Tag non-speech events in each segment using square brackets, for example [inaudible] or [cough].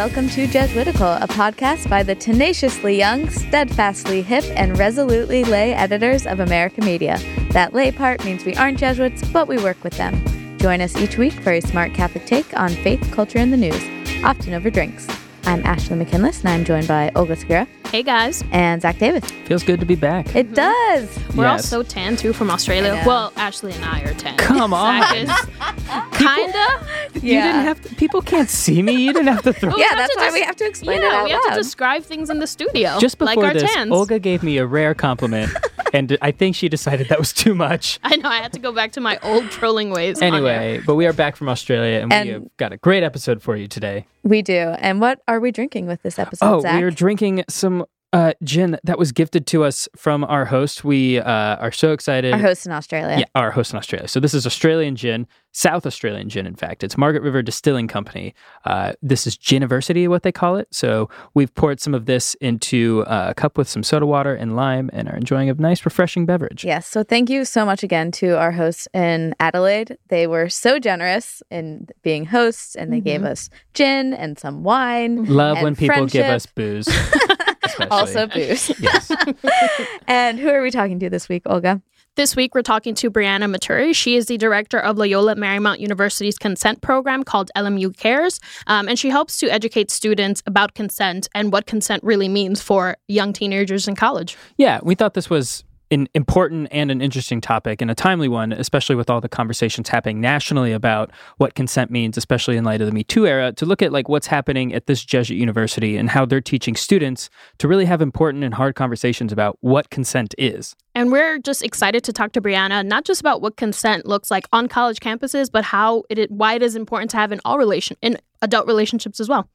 welcome to Jesuitical, a podcast by the tenaciously young, steadfastly hip, and resolutely lay editors of America Media. That lay part means we aren't Jesuits, but we work with them. Join us each week for a smart Catholic take on faith, culture, and the news, often over drinks. I'm Ashley McKinless, and I'm joined by Olga Segura Hey guys. and Zach Davis. Feels good to be back. It mm-hmm. does. We're all so tan too from Australia. Well, Ashley and I are tan. Come Zach on. is [laughs] kinda. You didn't have to, people can't see me. You didn't have to throw. [laughs] We Yeah, have that's to why just- we have to explain yeah, it out we have loud. to describe things in the studio. [laughs] Just before like our this, tans. Olga gave me a rare compliment, and I think she decided that was too much. I know I had to go back to my old trolling ways. Anyway, but we are back from Australia, and, And- we have got a great episode for you today. We do. And what are we drinking with this episode, Oh, Zach? we are drinking some uh, gin that was gifted to us from our host. We uh, are so excited. Our host in Australia. Yeah, our host in Australia. So this is Australian gin, South Australian gin, in fact. It's Margaret River Distilling Company. Uh, this is Giniversity, what they call it. So we've poured some of this into uh, a cup with some soda water and lime and are enjoying a nice, refreshing beverage. Yes. So thank you so much again to our hosts in Adelaide. They were so generous in being hosts and they gave us gin and some wine. Love when people give us booze. [laughs] especially. Also [laughs] booze. yes. [laughs] and who are we talking to this week, Olga? This week, we're talking to Brianna Maturi. She is the director of Loyola Marymount University's consent program called LMU Cares, um, and she helps to educate students about consent and what consent really means for young teenagers in college. Yeah, we thought this was an important and an interesting topic and a timely one, especially with all the conversations happening nationally about what consent means, especially in light of the Me Too era, to look at like what's happening at this Jesuit university and how they're teaching students to really have important and hard conversations about what consent is. And we're just excited to talk to Brianna, not just about what consent looks like on college campuses, but how it why it is important to have in all relation in adult relationships as well.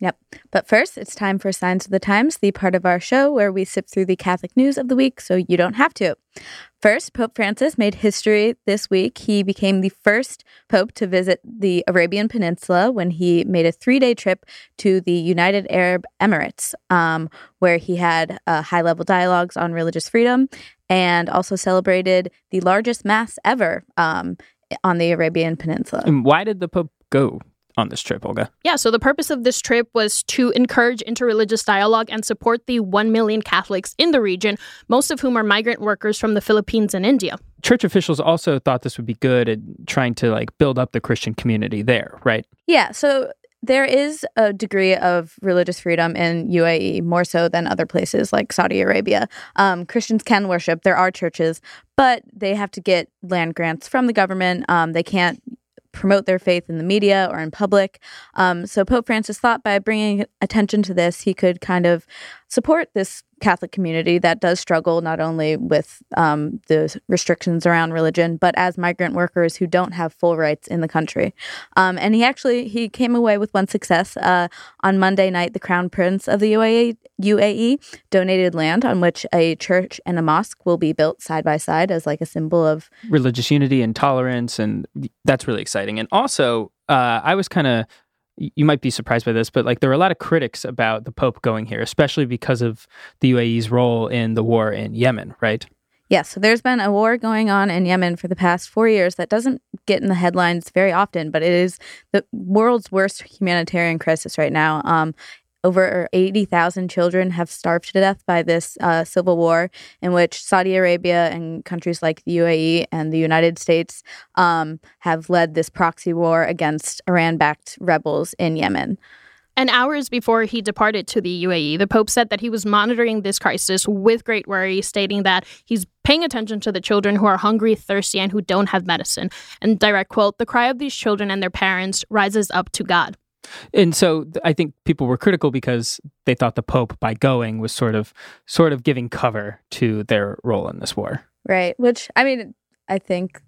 Yep. But first, it's time for Signs of the Times, the part of our show where we sip through the Catholic news of the week so you don't have to. First, Pope Francis made history this week. He became the first pope to visit the Arabian Peninsula when he made a three day trip to the United Arab Emirates, um, where he had uh, high level dialogues on religious freedom and also celebrated the largest mass ever um, on the Arabian Peninsula. And why did the Pope go on this trip, Olga? Yeah, so the purpose of this trip was to encourage interreligious dialogue and support the 1 million Catholics in the region, most of whom are migrant workers from the Philippines and India. Church officials also thought this would be good at trying to like build up the Christian community there, right? Yeah, so there is a degree of religious freedom in UAE, more so than other places like Saudi Arabia. Um, Christians can worship, there are churches, but they have to get land grants from the government. Um, they can't promote their faith in the media or in public. Um, so Pope Francis thought by bringing attention to this, he could kind of support this Catholic community that does struggle not only with um, the restrictions around religion, but as migrant workers who don't have full rights in the country. Um, and he actually he came away with one success. Uh, on Monday night, the Crown Prince of the UAE, UAE donated land on which a church and a mosque will be built side by side as like a symbol of religious unity and tolerance, and that's really exciting. And also, uh, I was kind of you might be surprised by this, but like there were a lot of critics about the Pope going here, especially because of the UAE's role in the war in Yemen, right? Yes, so there's been a war going on in Yemen for the past four years that doesn't get in the headlines very often, but it is the world's worst humanitarian crisis right now. Um, over 80,000 children have starved to death by this uh, civil war, in which Saudi Arabia and countries like the UAE and the United States um, have led this proxy war against Iran backed rebels in Yemen. And hours before he departed to the UAE, the Pope said that he was monitoring this crisis with great worry, stating that he's paying attention to the children who are hungry, thirsty, and who don't have medicine. And direct quote, the cry of these children and their parents rises up to God. And so I think people were critical because they thought the Pope, by going, was sort of sort of giving cover to their role in this war. Right. Which, I mean, I think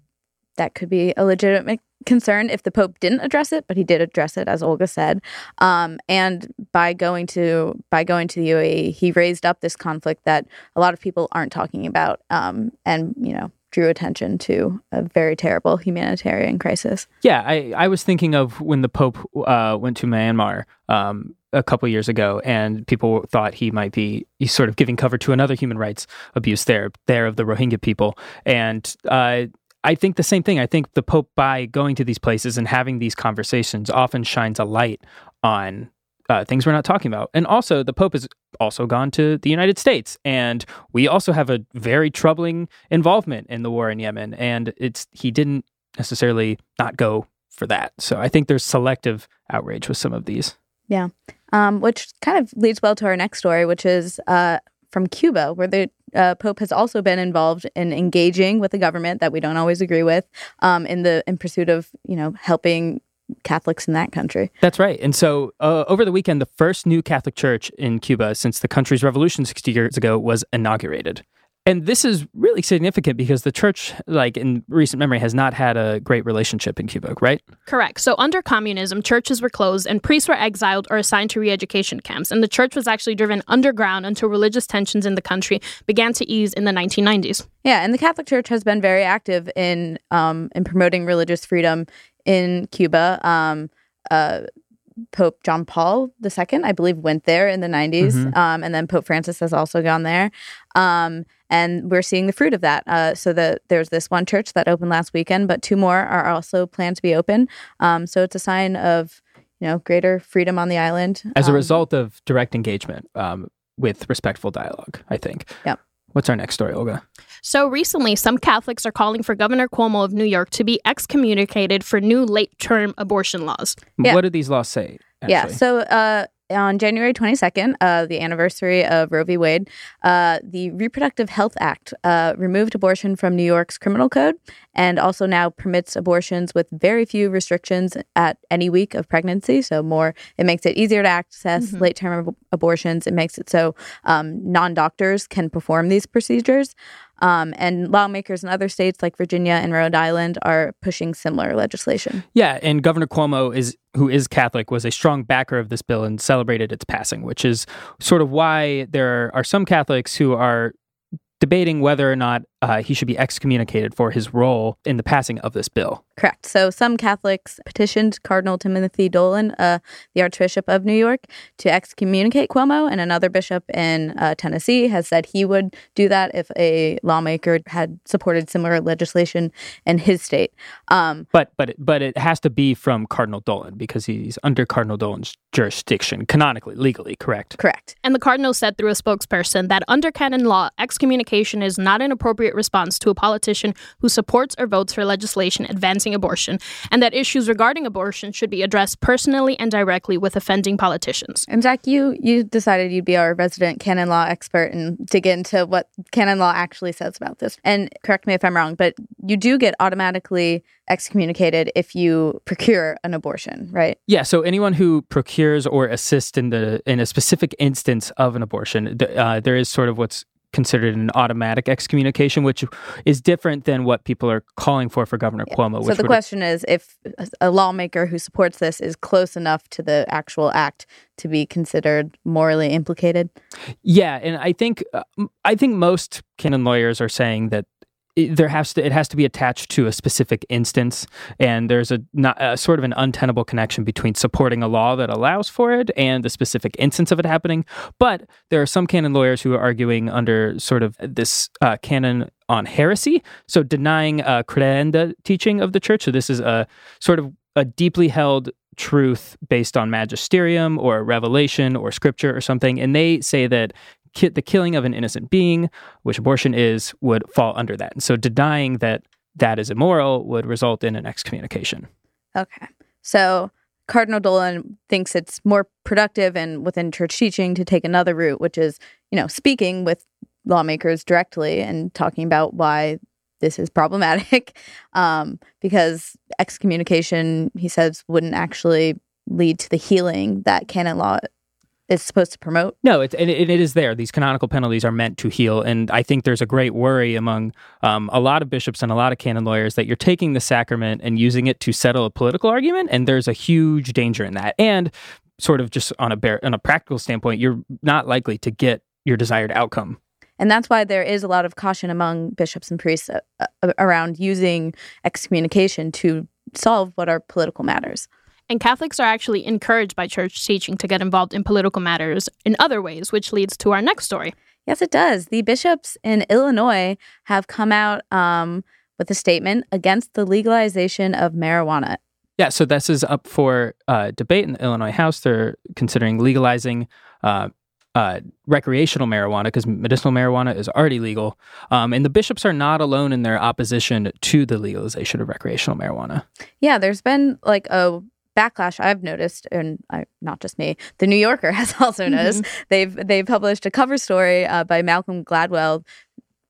that could be a legitimate concern if the Pope didn't address it, but he did address it, as Olga said. Um, and by going to by going to the UAE, he raised up this conflict that a lot of people aren't talking about, um, and you know, drew attention to a very terrible humanitarian crisis. Yeah, I, I was thinking of when the Pope uh, went to Myanmar um, a couple years ago, and people thought he might be sort of giving cover to another human rights abuse there, there of the Rohingya people. And uh, I think the same thing. I think the Pope, by going to these places and having these conversations, often shines a light on uh, things we're not talking about. And also, the Pope has also gone to the United States, and we also have a very troubling involvement in the war in Yemen. And it's he didn't necessarily not go for that. So I think there's selective outrage with some of these. Yeah, um, which kind of leads well to our next story, which is uh, from Cuba, where the uh, Pope has also been involved in engaging with the government that we don't always agree with um, in the in pursuit of you know helping Catholics in that country. That's right. And so uh, over the weekend, the first new Catholic church in Cuba since the country's revolution 60 years ago was inaugurated. And this is really significant because the church, like in recent memory, has not had a great relationship in Cuba, right? Correct. So under communism, churches were closed and priests were exiled or assigned to re education camps. And the church was actually driven underground until religious tensions in the country began to ease in the 1990s. Yeah, and the Catholic Church has been very active in um, in promoting religious freedom in Cuba. Um, uh, Pope John Paul II, I believe, went there in the 90s. Mm-hmm. Um, and then Pope Francis has also gone there. Um, and we're seeing the fruit of that. Uh, so the, there's this one church that opened last weekend, but two more are also planned to be open. Um, so it's a sign of you know greater freedom on the island as a um, result of direct engagement um, with respectful dialogue. I think. Yep. What's our next story, Olga? So recently, some Catholics are calling for Governor Cuomo of New York to be excommunicated for new late term abortion laws. Yeah. What do these laws say? Actually? Yeah. So uh, on January 22nd, uh, the anniversary of Roe v. Wade, uh, the Reproductive Health Act uh, removed abortion from New York's criminal code and also now permits abortions with very few restrictions at any week of pregnancy. So, more, it makes it easier to access mm-hmm. late term ab- abortions. It makes it so um, non doctors can perform these procedures. Um, and lawmakers in other states like Virginia and Rhode Island are pushing similar legislation. Yeah, and Governor Cuomo is who is Catholic was a strong backer of this bill and celebrated its passing, which is sort of why there are some Catholics who are debating whether or not uh, he should be excommunicated for his role in the passing of this bill. Correct. So some Catholics petitioned Cardinal Timothy Dolan, uh, the Archbishop of New York, to excommunicate Cuomo, and another bishop in uh, Tennessee has said he would do that if a lawmaker had supported similar legislation in his state. Um, but but it, but it has to be from Cardinal Dolan because he's under Cardinal Dolan's jurisdiction, canonically, legally, correct? Correct. And the cardinal said through a spokesperson that under canon law, excommunication is not an appropriate response to a politician who supports or votes for legislation advancing advancing abortion, and that issues regarding abortion should be addressed personally and directly with offending politicians. And Zach, you you decided you'd be our resident canon law expert and dig into what canon law actually says about this. And correct me if I'm wrong, but you do get automatically excommunicated if you procure an abortion, right? Yeah. So anyone who procures or assists in the in a specific instance of an abortion, uh, there is sort of what's considered an automatic excommunication, which is different than what people are calling for for Governor yeah. Cuomo. So the question is if a lawmaker who supports this is close enough to the actual act to be considered morally implicated. Yeah, and I think uh, I think most canon lawyers are saying that it, there has to it has to be attached to a specific instance. And there's a not a sort of an untenable connection between supporting a law that allows for it and the specific instance of it happening. But there are some canon lawyers who are arguing under sort of this uh, canon on heresy. So denying uh, credenda teaching of the church. So this is a sort of a deeply held truth based on magisterium or revelation or scripture or something. And they say that ki- the killing of an innocent being, which abortion is, would fall under that. And so denying that that is immoral would result in an excommunication. Okay. So Cardinal Dolan thinks it's more productive and within church teaching to take another route, which is, you know, speaking with lawmakers directly and talking about why this is problematic [laughs] um, because excommunication, he says, wouldn't actually lead to the healing that canon law is supposed to promote. No, it, it, it is there. These canonical penalties are meant to heal. And I think there's a great worry among um, a lot of bishops and a lot of canon lawyers that you're taking the sacrament and using it to settle a political argument. And there's a huge danger in that. And sort of just on a, bare, on a practical standpoint, you're not likely to get your desired outcome. And that's why there is a lot of caution among bishops and priests uh, uh, around using excommunication to solve what are political matters. And Catholics are actually encouraged by church teaching to get involved in political matters in other ways, which leads to our next story. Yes, it does. The bishops in Illinois have come out um, with a statement against the legalization of marijuana. Yeah, so this is up for uh, debate in the Illinois House. They're considering legalizing uh, uh, recreational marijuana because medicinal marijuana is already legal. Um, and the bishops are not alone in their opposition to the legalization of recreational marijuana. Yeah, there's been like a backlash I've noticed, and I, not just me. The New Yorker [laughs] has also noticed. They've they've published a cover story uh, by Malcolm Gladwell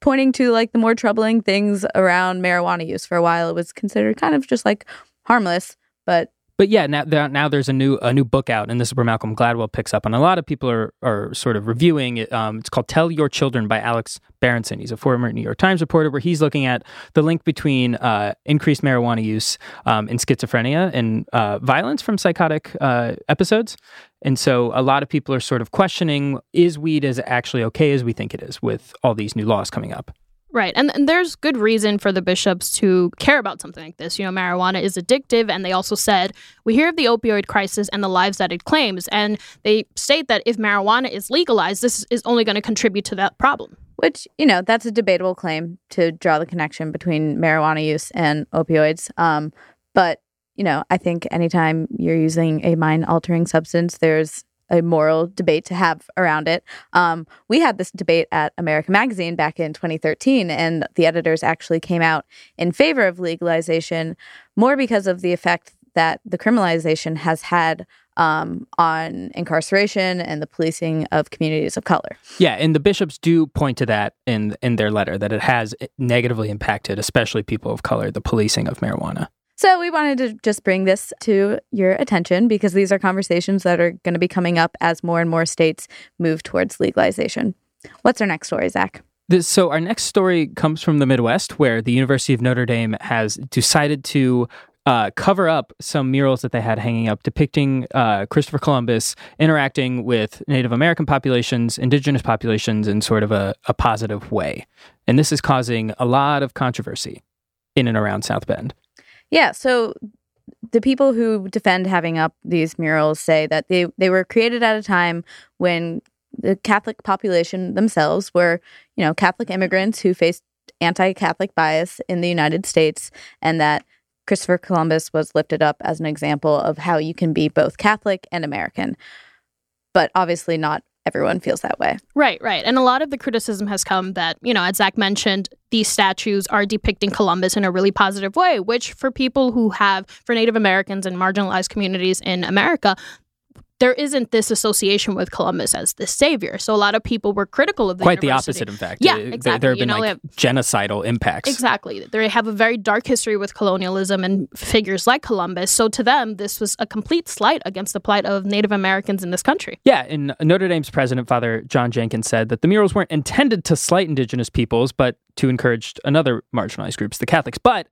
pointing to like the more troubling things around marijuana use. For a while, it was considered kind of just like harmless, but but yeah, now now there's a new a new book out, and this is where Malcolm Gladwell picks up, and a lot of people are are sort of reviewing it. Um, it's called "Tell Your Children" by Alex Berenson. He's a former New York Times reporter, where he's looking at the link between uh, increased marijuana use um, and schizophrenia and uh, violence from psychotic uh, episodes. And so, a lot of people are sort of questioning: Is weed as actually okay as we think it is with all these new laws coming up? Right. And, and there's good reason for the bishops to care about something like this. You know, marijuana is addictive. And they also said, we hear of the opioid crisis and the lives that it claims. And they state that if marijuana is legalized, this is only going to contribute to that problem. Which, you know, that's a debatable claim to draw the connection between marijuana use and opioids. Um, but, you know, I think anytime you're using a mind altering substance, there's a moral debate to have around it. Um, we had this debate at America Magazine back in 2013, and the editors actually came out in favor of legalization more because of the effect that the criminalization has had um, on incarceration and the policing of communities of color. Yeah, and the bishops do point to that in in their letter that it has negatively impacted, especially people of color, the policing of marijuana. So we wanted to just bring this to your attention because these are conversations that are going to be coming up as more and more states move towards legalization. What's our next story, Zach? This, so our next story comes from the Midwest, where the University of Notre Dame has decided to uh, cover up some murals that they had hanging up depicting uh, Christopher Columbus interacting with Native American populations, indigenous populations in sort of a, a positive way. And this is causing a lot of controversy in and around South Bend. Yeah. So the people who defend having up these murals say that they, they were created at a time when the Catholic population themselves were, you know, Catholic immigrants who faced anti Catholic bias in the United States, and that Christopher Columbus was lifted up as an example of how you can be both Catholic and American. But obviously, not everyone feels that way. Right, right. And a lot of the criticism has come that, you know, as Zach mentioned, these statues are depicting Columbus in a really positive way, which for people who have, for Native Americans and marginalized communities in America, there isn't this association with Columbus as the savior. So a lot of people were critical of the quite university. the opposite. In fact, yeah, exactly. There have been you know, like genocidal impacts. Exactly, they have a very dark history with colonialism and figures like Columbus. So to them, this was a complete slight against the plight of Native Americans in this country. Yeah, and Notre Dame's president, Father John Jenkins, said that the murals weren't intended to slight Indigenous peoples, but to encourage another marginalized groups, the Catholics. But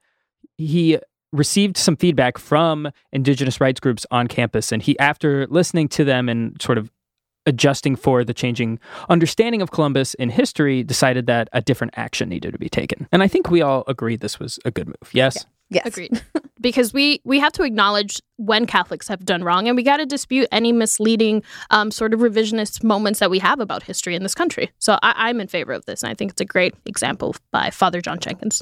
he received some feedback from indigenous rights groups on campus and he after listening to them and sort of adjusting for the changing understanding of Columbus in history decided that a different action needed to be taken. And I think we all agree this was a good move. Yes. Yeah. Yes. Agreed. [laughs] because we we have to acknowledge when Catholics have done wrong, and we got to dispute any misleading um, sort of revisionist moments that we have about history in this country. So I, I'm in favor of this, and I think it's a great example by Father John Jenkins.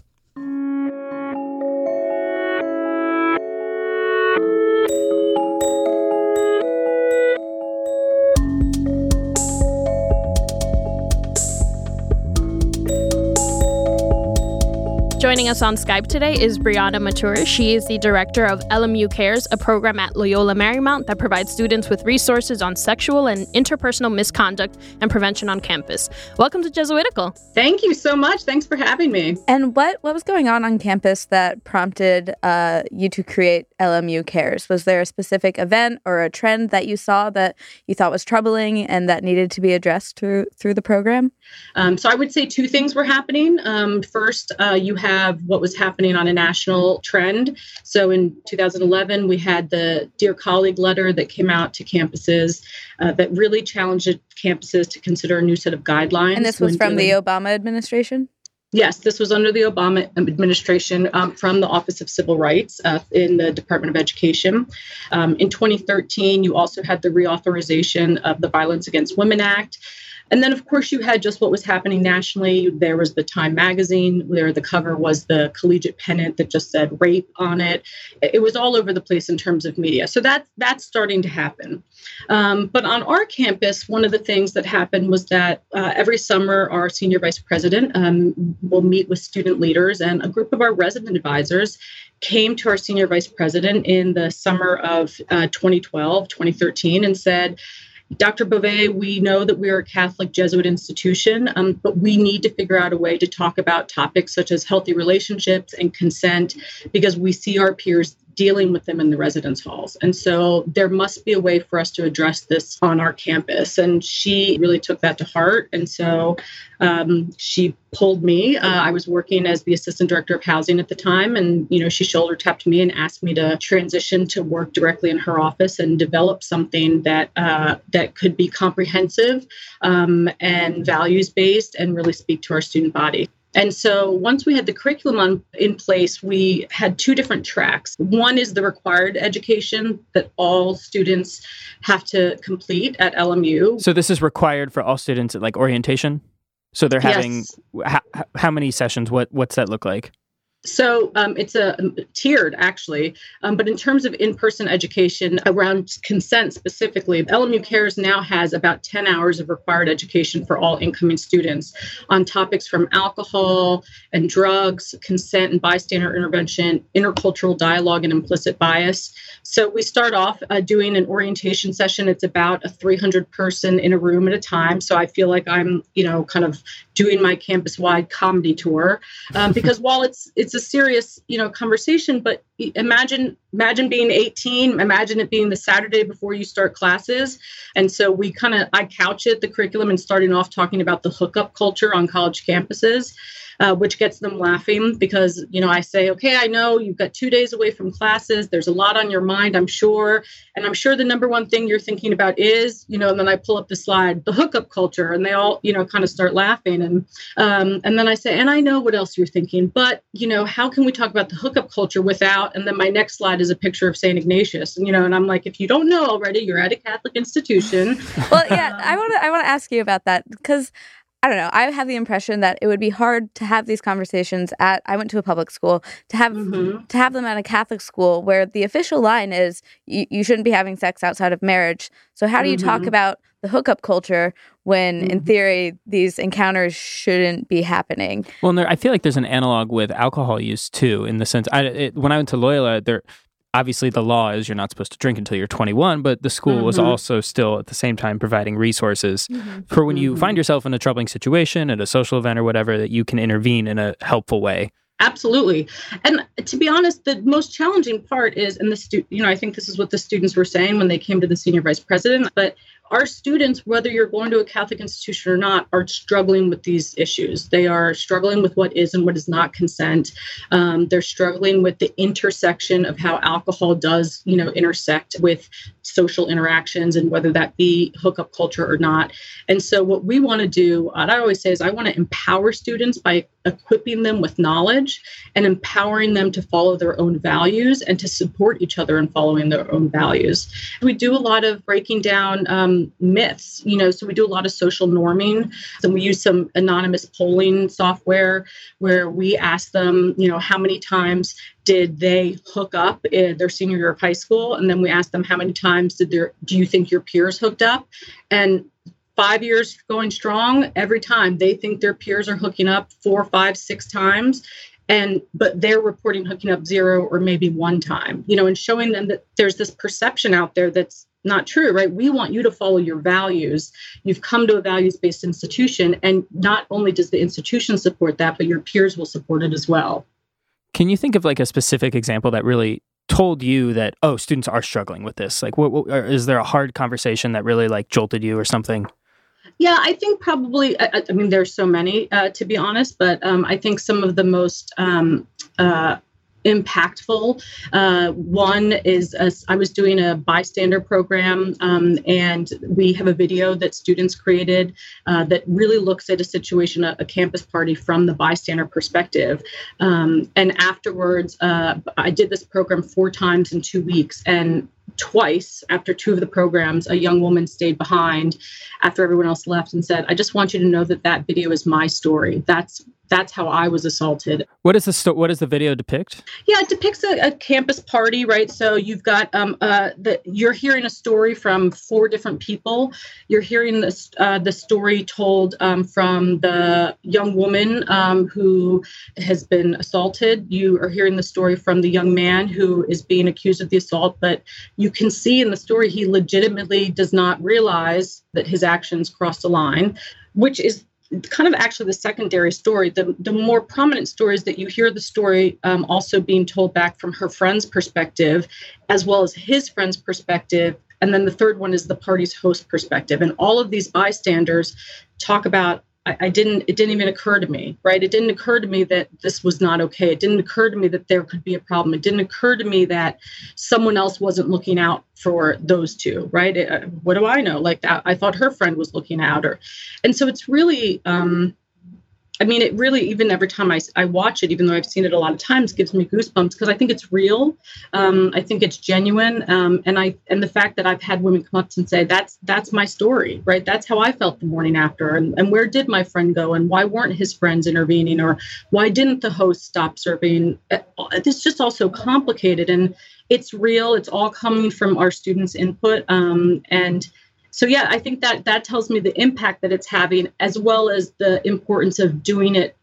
Joining us on Skype today is Brianna Matura. She is the director of LMU Cares, a program at Loyola Marymount that provides students with resources on sexual and interpersonal misconduct and prevention on campus. Welcome to Jesuitical. Thank you so much. Thanks for having me. And what what was going on on campus that prompted uh, you to create LMU Cares? Was there a specific event or a trend that you saw that you thought was troubling and that needed to be addressed through through the program? Um, so I would say two things were happening. Um, first, uh, you had have what was happening on a national trend. So in 2011, we had the Dear Colleague letter that came out to campuses uh, that really challenged campuses to consider a new set of guidelines. And this was from dealing- the Obama administration? Yes, this was under the Obama administration um, from the Office of Civil Rights uh, in the Department of Education. Um, in 2013, you also had the reauthorization of the Violence Against Women Act. And then, of course, you had just what was happening nationally. There was the Time magazine, where the cover was the collegiate pennant that just said rape on it. It was all over the place in terms of media. So that's that's starting to happen. Um, but on our campus, one of the things that happened was that uh, every summer, our senior vice president um, will meet with student leaders, and a group of our resident advisors came to our senior vice president in the summer of uh, 2012, 2013, and said, Dr. Beauvais, we know that we're a Catholic Jesuit institution, um, but we need to figure out a way to talk about topics such as healthy relationships and consent because we see our peers dealing with them in the residence halls. And so there must be a way for us to address this on our campus. And she really took that to heart. And so um, she pulled me. Uh, I was working as the assistant director of housing at the time. And, you know, she shoulder tapped me and asked me to transition to work directly in her office and develop something that, uh, that could be comprehensive um, and values based and really speak to our student body. And so once we had the curriculum on, in place, we had two different tracks. One is the required education that all students have to complete at LMU. So this is required for all students at like orientation? So they're having Yes. how, how many sessions? What what's that look like? So um, it's a um, tiered actually, um, but in terms of in-person education around consent specifically, LMU Cares now has about 10 hours of required education for all incoming students on topics from alcohol and drugs, consent and bystander intervention, intercultural dialogue and implicit bias. So we start off uh, doing an orientation session. It's about a 300 person in a room at a time. So I feel like I'm, you know, kind of doing my campus-wide comedy tour um, because while it's it's a serious you know conversation but imagine imagine being 18 imagine it being the saturday before you start classes. And so we kind of i couch it the curriculum and starting off talking about the hookup culture on college campuses uh, which gets them laughing because you know i say okay i know you've got two days away from classes. There's a lot on your mind i'm sure. And i'm sure the number one thing you're thinking about is you know and then i pull up the slide the hookup culture and they all you know kind of start laughing. And um, and then i say and i know what else you're thinking but you know how can we talk about the hookup culture without and then my next slide is a picture of saint ignatius. And you know and i'm like if you don't know already you're at a catholic institution. Well, yeah, I want to I want to ask you about that because I don't know. I have the impression that it would be hard to have these conversations at. I went to a public school to have Mhm. to have them at a Catholic school where the official line is you, you shouldn't be having sex outside of marriage. So how do you talk Mhm. about the hookup culture when, in Mhm. theory, these encounters shouldn't be happening? Well, and there, I feel like there's an analog with alcohol use too, in the sense. I it, when I went to Loyola, there obviously the law is you're not supposed to drink until you're 21, but the school was Mhm. also still at the same time providing resources for when you Mhm. find yourself in a troubling situation at a social event or whatever that you can intervene in a helpful way. Absolutely. And to be honest, the most challenging part is, and the stu- you know, I think this is what the students were saying when they came to the senior vice president, but our students, whether you're going to a Catholic institution or not, are struggling with these issues. They are struggling with what is and what is not consent. Um, they're struggling with the intersection of how alcohol does, you know, intersect with social interactions and whether that be hookup culture or not. And so, what we want to do, what I always say is, I want to empower students by equipping them with knowledge and empowering them to follow their own values and to support each other in following their own values. We do a lot of breaking down um, myths, you know, so we do a lot of social norming. And we use some anonymous polling software where we ask them, you know, how many times did they hook up in their senior year of high school? And then we ask them how many times did their do you think your peers hooked up? And five years going strong every time they think their peers are hooking up four five six times and but they're reporting hooking up zero or maybe one time you know and showing them that there's this perception out there that's not true right we want you to follow your values you've come to a values based institution and not only does the institution support that but your peers will support it as well Can you think of like a specific example that really told you that oh students are struggling with this? Like, what, what is there a hard conversation that really like jolted you or something? Yeah, I think probably. I, I mean, there's so many uh, to be honest, but um, I think some of the most um, uh, impactful. Uh, one is uh, I was doing a bystander program, um, and we have a video that students created uh, that really looks at a situation, a, a campus party from the bystander perspective. Um, and afterwards, uh, I did this program four times in two weeks, and twice after two of the programs, a young woman stayed behind after everyone else left and said, "I just want you to know that that video is my story. That's that's how I was assaulted. What is the sto- what does the video depict? Yeah, it depicts a, a campus party, right? So you've got um uh the you're hearing a story from four different people. You're hearing this uh, the story told um, from the young woman um, who has been assaulted. You are hearing the story from the young man who is being accused of the assault, but you can see in the story he legitimately does not realize that his actions crossed the line, which is kind of actually the secondary story. The, the more prominent story is that you hear the story um, also being told back from her friend's perspective, as well as his friend's perspective. And then the third one is the party's host perspective. And all of these bystanders talk about I, I, didn't it didn't even occur to me right? It didn't occur to me that this was not okay. It didn't occur to me that there could be a problem. It didn't occur to me that someone else wasn't looking out for those two right? It, uh, what do i know? Like that i thought her friend was looking out or and so it's really um I mean, it really, even every time I, I watch it, even though I've seen it a lot of times, gives me goosebumps because I think it's real. Um, I think it's genuine. Um, and I, and the fact that I've had women come up and say, that's, that's my story, right? That's how I felt the morning after. And, and where did my friend go? And why weren't his friends intervening? Or why didn't the host stop serving? It's just all so complicated and it's real. It's all coming from our students' input. Um, and, so yeah i think that that tells me the impact that it's having as well as the importance of doing it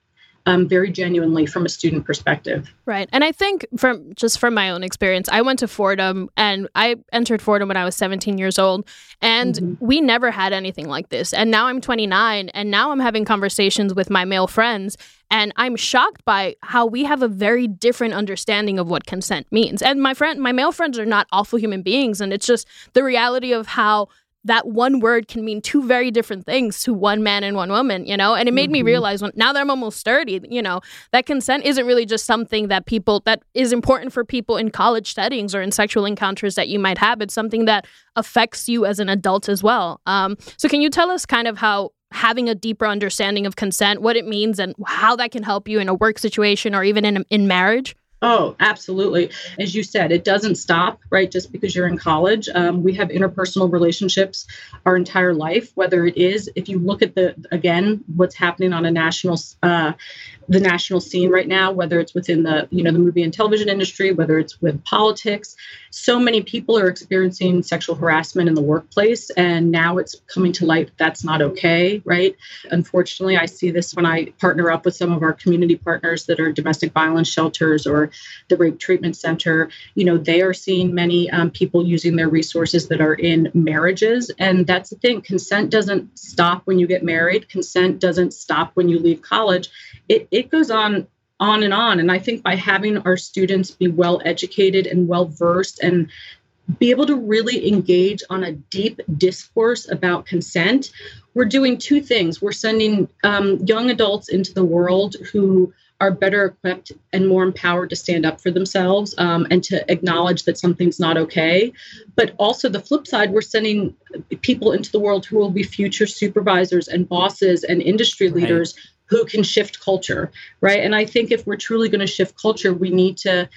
um, very genuinely from a student perspective. Right. And I think from just from my own experience, I went to Fordham and I entered Fordham when I was 17 years old. And mm-hmm. we never had anything like this. And now I'm 29 and now I'm having conversations with my male friends. And I'm shocked by how we have a very different understanding of what consent means. And my friend, my male friends are not awful human beings. And it's just the reality of how that one word can mean two very different things to one man and one woman, you know? And it made mm-hmm. me realize when, now that I'm almost 30, you know, that consent isn't really just something that people, that is important for people in college settings or in sexual encounters that you might have. It's something that affects you as an adult as well. Um, so, can you tell us kind of how having a deeper understanding of consent, what it means, and how that can help you in a work situation or even in, in marriage? Oh, absolutely. As you said, it doesn't stop, right? Just because you're in college. Um, we have interpersonal relationships our entire life, whether it is, if you look at the, again, what's happening on a national uh, the national scene right now whether it's within the you know the movie and television industry whether it's with politics so many people are experiencing sexual harassment in the workplace and now it's coming to light that's not okay right? Unfortunately i see this when i partner up with some of our community partners that are domestic violence shelters or the rape treatment center. You know they are seeing many um, people using their resources that are in marriages and that's the thing. Consent doesn't stop when you get married. Consent doesn't stop when you leave college. It, it goes on on and on and i think by having our students be well educated and well versed and be able to really engage on a deep discourse about consent we're doing two things we're sending um, young adults into the world who are better equipped and more empowered to stand up for themselves um, and to acknowledge that something's not okay. But also, the flip side, we're sending people into the world who will be future supervisors and bosses and industry right. leaders who can shift culture, right? And I think if we're truly going to shift culture, we need to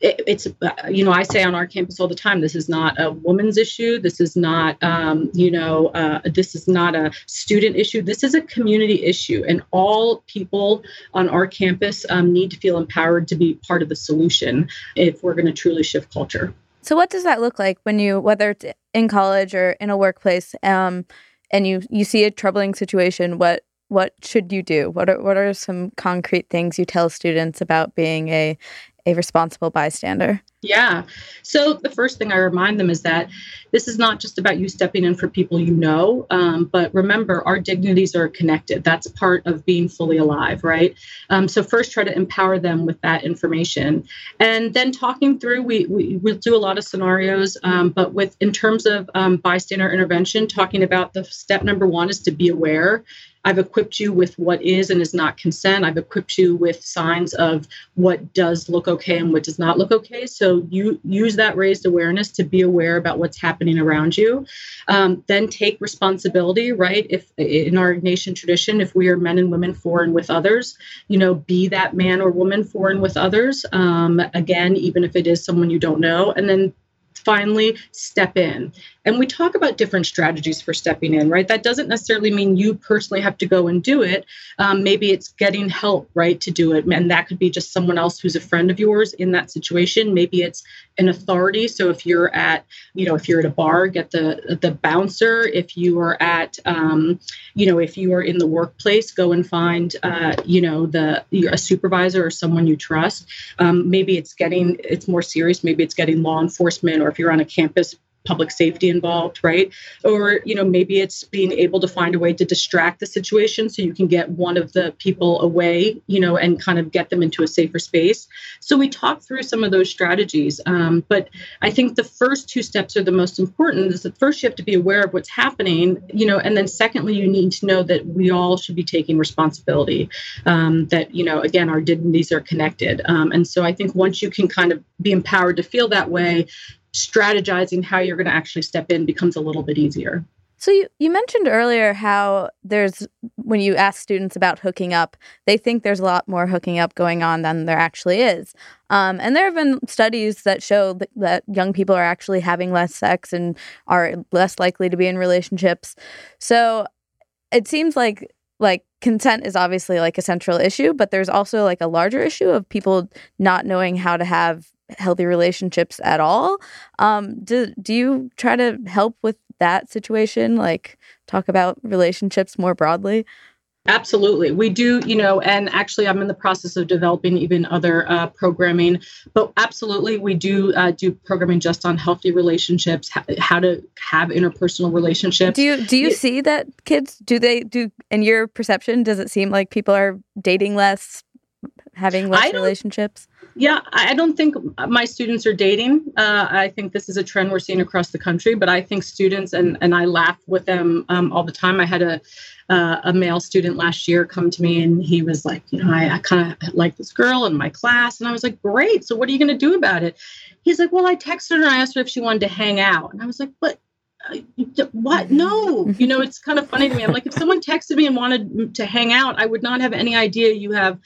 it, it's you know i say on our campus all the time this is not a woman's issue. This is not um, you know uh, this is not a student issue. This is a community issue and all people on our campus um, need to feel empowered to be part of the solution if we're going to truly shift culture. So what does that look like when you whether it's in college or in a workplace um, and you you see a troubling situation what what should you do? What are what are some concrete things you tell students about being a a responsible bystander? Yeah. So the first thing I remind them is that this is not just about you stepping in for people you know, um, but remember, our dignities are connected. That's part of being fully alive, right? Um, so first, try to empower them with that information, and then talking through. We we will do a lot of scenarios, um, but with in terms of um, bystander intervention, talking about the step number one is to be aware I've equipped you with what is and is not consent. I've equipped you with signs of what does look okay and what does not look okay. So you use that raised awareness to be aware about what's happening around you. Um, then take responsibility, right? If in our Ignatian tradition, if we are men and women for and with others, you know, be that man or woman for and with others. Um, again, even if it is someone you don't know. And then finally step in. And we talk about different strategies for stepping in, right? That doesn't necessarily mean you personally have to go and do it. Um, maybe it's getting help, right, to do it. And that could be just someone else who's a friend of yours in that situation. Maybe it's an authority. So if you're at, you know, if you're at a bar, get the the bouncer. If you are at, um, you know, if you are in the workplace, go and find, uh, you know, the a supervisor or someone you trust. Um, maybe it's getting it's more serious. Maybe it's getting law enforcement, or if you're on a campus, public safety involved, right? Or, you know, maybe it's being able to find a way to distract the situation so you can get one of the people away, you know, and kind of get them into a safer space. So we talk through some of those strategies. Um, but I think the first two steps are the most important. Is that first you have to be aware of what's happening, you know, and then secondly, you need to know that we all should be taking responsibility. Um, that, you know, again, our dignities are connected. Um, and so I think once you can kind of be empowered to feel that way, strategizing how you're going to actually step in becomes a little bit easier. So you, you mentioned earlier how there's when you ask students about hooking up, they think there's a lot more hooking up going on than there actually is. Um, and there have been studies that show that, that young people are actually having less sex and are less likely to be in relationships. So it seems like like consent is obviously like a central issue, but there's also like a larger issue of people not knowing how to have healthy relationships at all. Um, do do you try to help with that situation? Like talk about relationships more broadly? Absolutely. We do, you know, and actually, I'm in the process of developing even other uh, programming, but absolutely, we do uh, do programming just on healthy relationships, how to have interpersonal relationships. Do you do you it, see that kids do they do in your perception? Does it seem like people are dating less, having less relationships? Yeah, I don't think my students are dating. Uh, I think this is a trend we're seeing across the country, but I think students and and I laugh with them um, all the time. I had a uh, a male student last year come to me and he was like, you know, I, I kind of like this girl in my class, and I was like, great. So what are you going to do about it? He's like, well, I texted her and I asked her if she wanted to hang out, and I was like, but uh, what no you know it's kind of funny to me i'm like if someone texted me and wanted to hang out i would not have any idea you have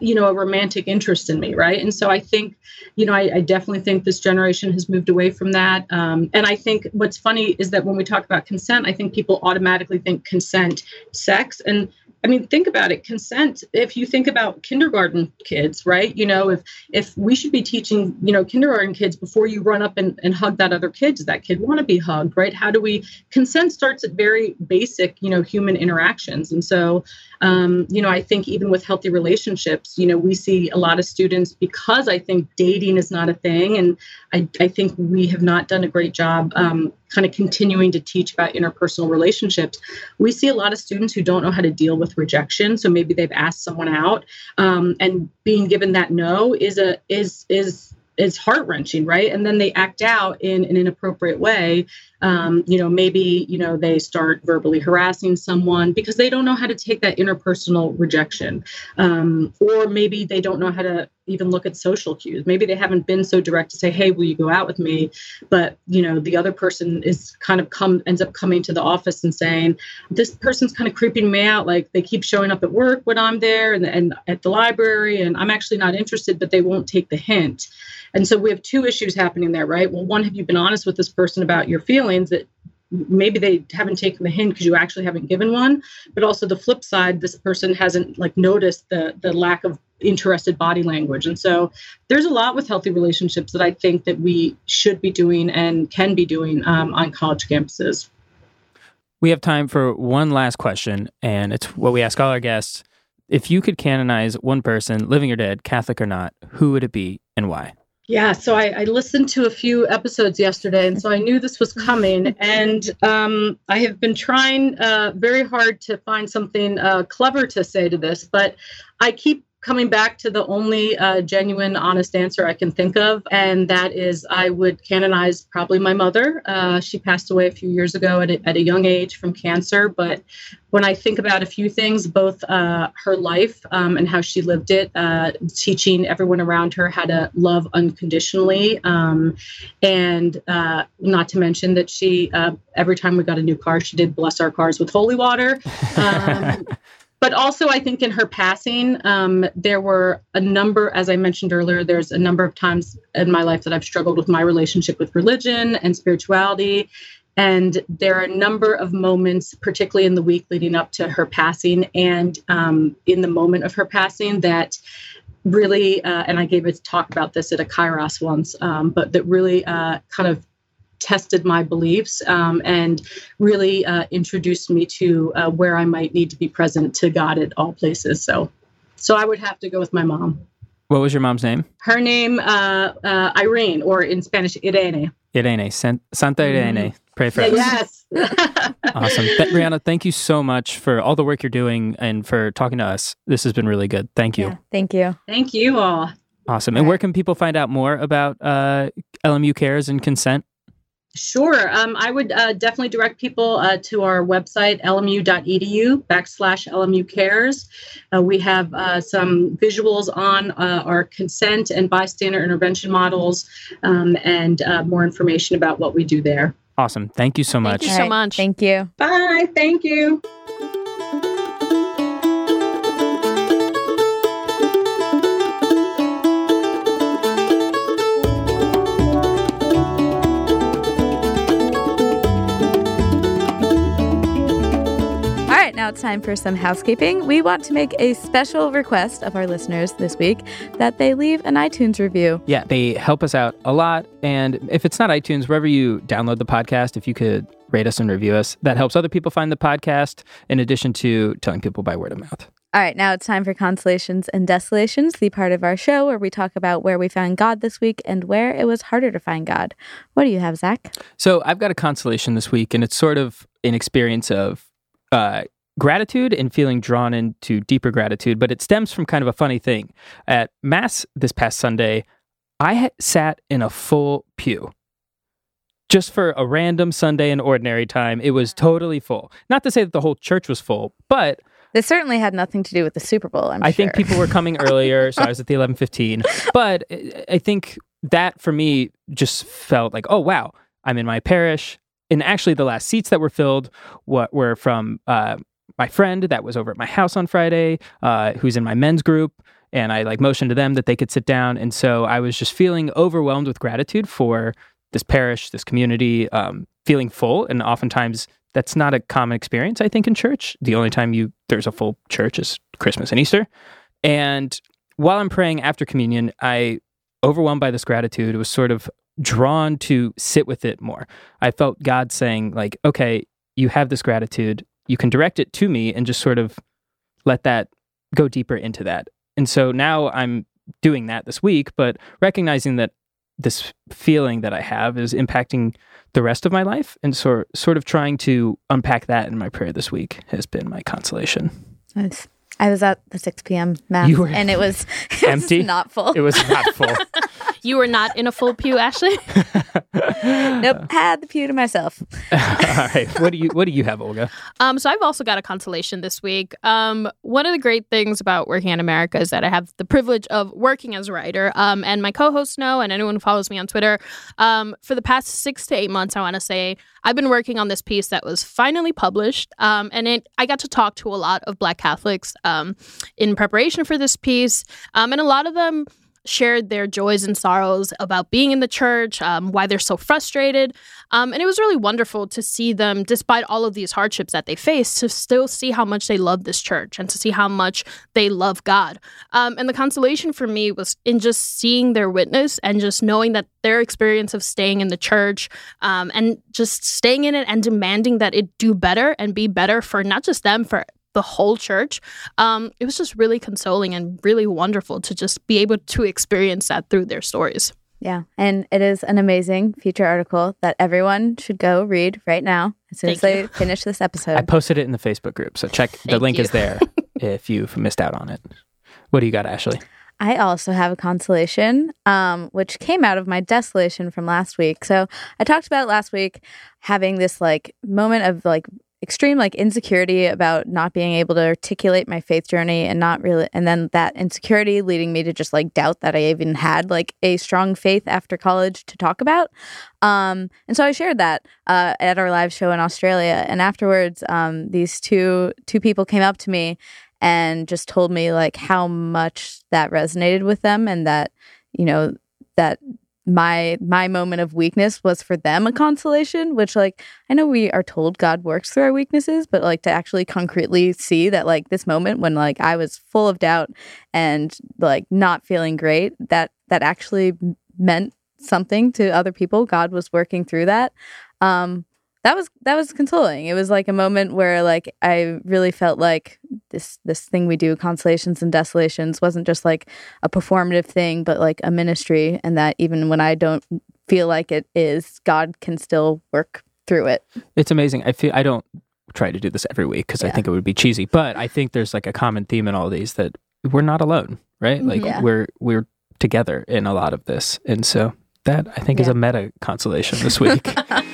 you know a romantic interest in me right? And so i think you know i, I definitely think this generation has moved away from that. Um, and i think what's funny is that when we talk about consent i think people automatically think consent sex and I mean, think about it. Consent. If you think about kindergarten kids, right? You know, if if we should be teaching, you know, kindergarten kids before you run up and, and hug that other kid, does that kid want to be hugged, right? How do we consent starts at very basic, you know, human interactions. And so um, you know, I think even with healthy relationships, you know, we see a lot of students because I think dating is not a thing. And I, I think we have not done a great job um, kind of continuing to teach about interpersonal relationships. We see a lot of students who don't know how to deal with rejection. So maybe they've asked someone out um, and being given that no is a is is is heart wrenching, right? And then they act out in, in an inappropriate way um, you know maybe you know they start verbally harassing someone because they don't know how to take that interpersonal rejection. Um, or maybe they don't know how to even look at social cues. Maybe they haven't been so direct to say hey will you go out with me? But you know the other person is kind of come ends up coming to the office and saying this person's kind of creeping me out. Like they keep showing up at work when i'm there and, and at the library and i'm actually not interested but they won't take the hint. And so we have two issues happening there right? Well one have you been honest with this person about your feelings feelings that maybe they haven't taken the hint because you actually haven't given one but also the flip side this person hasn't like noticed the the lack of interested body language. And so there's a lot with healthy relationships that i think that we should be doing and can be doing um, on college campuses. We have time for one last question and it's what we ask all our guests. If you could canonize one person living or dead catholic or not who would it be and why yeah, so I, I, listened to a few episodes yesterday, and so I knew this was coming. And um, I have been trying uh, very hard to find something uh, clever to say to this, but I keep coming back to the only uh, genuine, honest answer I can think of, and that is I would canonize probably my mother. Uh, she passed away a few years ago at a, at a young age from cancer, but when I think about a few things, both uh, her life um, and how she lived it, uh, teaching everyone around her how to love unconditionally, um, and uh, not to mention that she, uh, every time we got a new car, she did bless our cars with holy water. Um, [laughs] but also I think in her passing, um, there were a number, as I mentioned earlier, there's a number of times in my life that I've struggled with my relationship with religion and spirituality. And there are a number of moments, particularly in the week leading up to her passing and um, in the moment of her passing, that really, uh, and I gave a talk about this at a Kairos once, um, but that really uh, kind of tested my beliefs um, and really uh, introduced me to uh, where I might need to be present to God at all places. So, so I would have to go with my mom. What was your mom's name? Her name, uh, uh Irene, or in Spanish, Irene. Irene, Santa Irene. Mm. Pray for us. Yes. [laughs] awesome. Th- Brianna, thank you so much for all the work you're doing and for talking to us. This has been really good. Thank you. Yeah, thank you. Thank you all. Awesome. And where can people find out more about uh, LMU Cares and consent? Sure. Um, I would uh, definitely direct people uh, to our website, lmu.edu backslash LMU cares. Uh, we have uh, some visuals on uh, our consent and bystander intervention models um, and uh, more information about what we do there. Awesome. Thank you so much. Thank you so much. Thank you. Bye. Thank you. It's time for some housekeeping. We want to make a special request of our listeners this week that they leave an iTunes review. Yeah, they help us out a lot. And if it's not iTunes, wherever you download the podcast, if you could rate us and review us, that helps other people find the podcast in addition to telling people by word of mouth. All right, now it's time for Consolations and Desolations, the part of our show where we talk about where we found God this week and where it was harder to find God. What do you have, Zach? So I've got a consolation this week, and it's sort of an experience of uh, gratitude and feeling drawn into deeper gratitude, but it stems from kind of a funny thing. At Mass this past Sunday, I sat in a full pew. Just for a random Sunday in ordinary time, it was totally full. Not to say that the whole church was full, but this certainly had nothing to do with the Super Bowl. I'm i sure. think people were coming [laughs] earlier, so I was at the 11:15. But I think that for me just felt like, oh wow, I'm in my parish. And actually, the last seats that were filled were from uh, my friend that was over at my house on Friday, uh, who's in my men's group, and I like motioned to them that they could sit down. And so I was just feeling overwhelmed with gratitude for this parish, this community, um, feeling full. And oftentimes that's not a common experience, I think, in church. The only time you there's a full church is Christmas and Easter. And while I'm praying after communion, I overwhelmed by this gratitude was sort of drawn to sit with it more. I felt God saying, like, okay, you have this gratitude you can direct it to me and just sort of let that go deeper into that. And so now I'm doing that this week, but recognizing that this feeling that I have is impacting the rest of my life. And so, sort of trying to unpack that in my prayer this week has been my consolation. Nice. I was at the 6 p.m. mass, and it was, [laughs] it empty, was not full. It was not full. [laughs] you were not in a full pew, Ashley. [laughs] nope, had the pew to myself. [laughs] All right, what do you what do you have, Olga? Um, so I've also got a consolation this week. Um, one of the great things about working in America is that I have the privilege of working as a writer. Um, and my co-hosts know, and anyone who follows me on Twitter, um, for the past six to eight months, I want to say I've been working on this piece that was finally published. Um, and it, I got to talk to a lot of Black Catholics um, in preparation for this piece. Um, and a lot of them shared their joys and sorrows about being in the church, um, why they're so frustrated. Um, and it was really wonderful to see them, despite all of these hardships that they face, to still see how much they love this church and to see how much they love God. Um, and the consolation for me was in just seeing their witness and just knowing that their experience of staying in the church um, and just staying in it and demanding that it do better and be better for not just them, for the whole church. Um, it was just really consoling and really wonderful to just be able to experience that through their stories. Yeah, and it is an amazing feature article that everyone should go read right now as soon Thank as they finish this episode. I posted it in the Facebook group, so check. the link you. is there [laughs] if you've missed out on it. What do you got, Ashley? I also have a consolation, um, which came out of my desolation from last week. So I talked about last week having this like moment of like extreme like insecurity about not being able to articulate my faith journey and not really and then that insecurity leading me to just like doubt that I even had like a strong faith after college to talk about. Um and so I shared that uh, at our live show in Australia. And afterwards um these two two people came up to me and just told me like how much that resonated with them and that, you know, that my my moment of weakness was for them a consolation which like i know we are told god works through our weaknesses but like to actually concretely see that like this moment when like i was full of doubt and like not feeling great that that actually meant something to other people. God was working through that. Um that was that was consoling it was like a moment where like i really felt like this this thing we do consolations and desolations wasn't just like a performative thing but like a ministry and that even when i don't feel like it is god can still work through it It's amazing. I feel I don't try to do this every week because I think it would be cheesy, but I think there's like a common theme in all these that we're not alone, right? Like Yeah. we're we're together in a lot of this, and so that I think is a meta consolation this week. [laughs]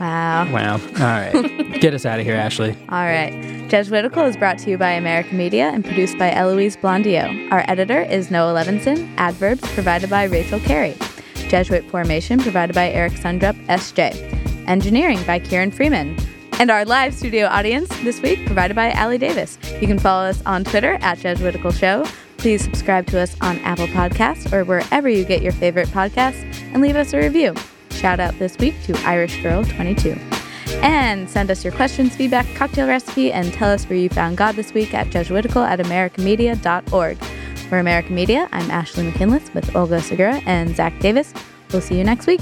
wow wow. All right, [laughs] get us out of here, Ashley. All right. Jesuitical is brought to you by American Media and produced by Eloise Blondiau. Our editor is Noah Levinson. Adverbs provided by Rachel Carey. Jesuit formation provided by Eric Sundrup, SJ. Engineering by Kieran Freeman. And our live studio audience this week provided by Allie Davis. You can follow us on Twitter at Jesuitical Show. Please subscribe to us on Apple Podcasts or wherever you get your favorite podcasts and leave us a review. Shout out this week to Irish Girl 22. And send us your questions, feedback, cocktail recipe, and tell us where you found God this week at Jesuitical at AmericanMedia.org. For American Media, I'm Ashley McKinless with Olga Segura and Zach Davis. We'll see you next week.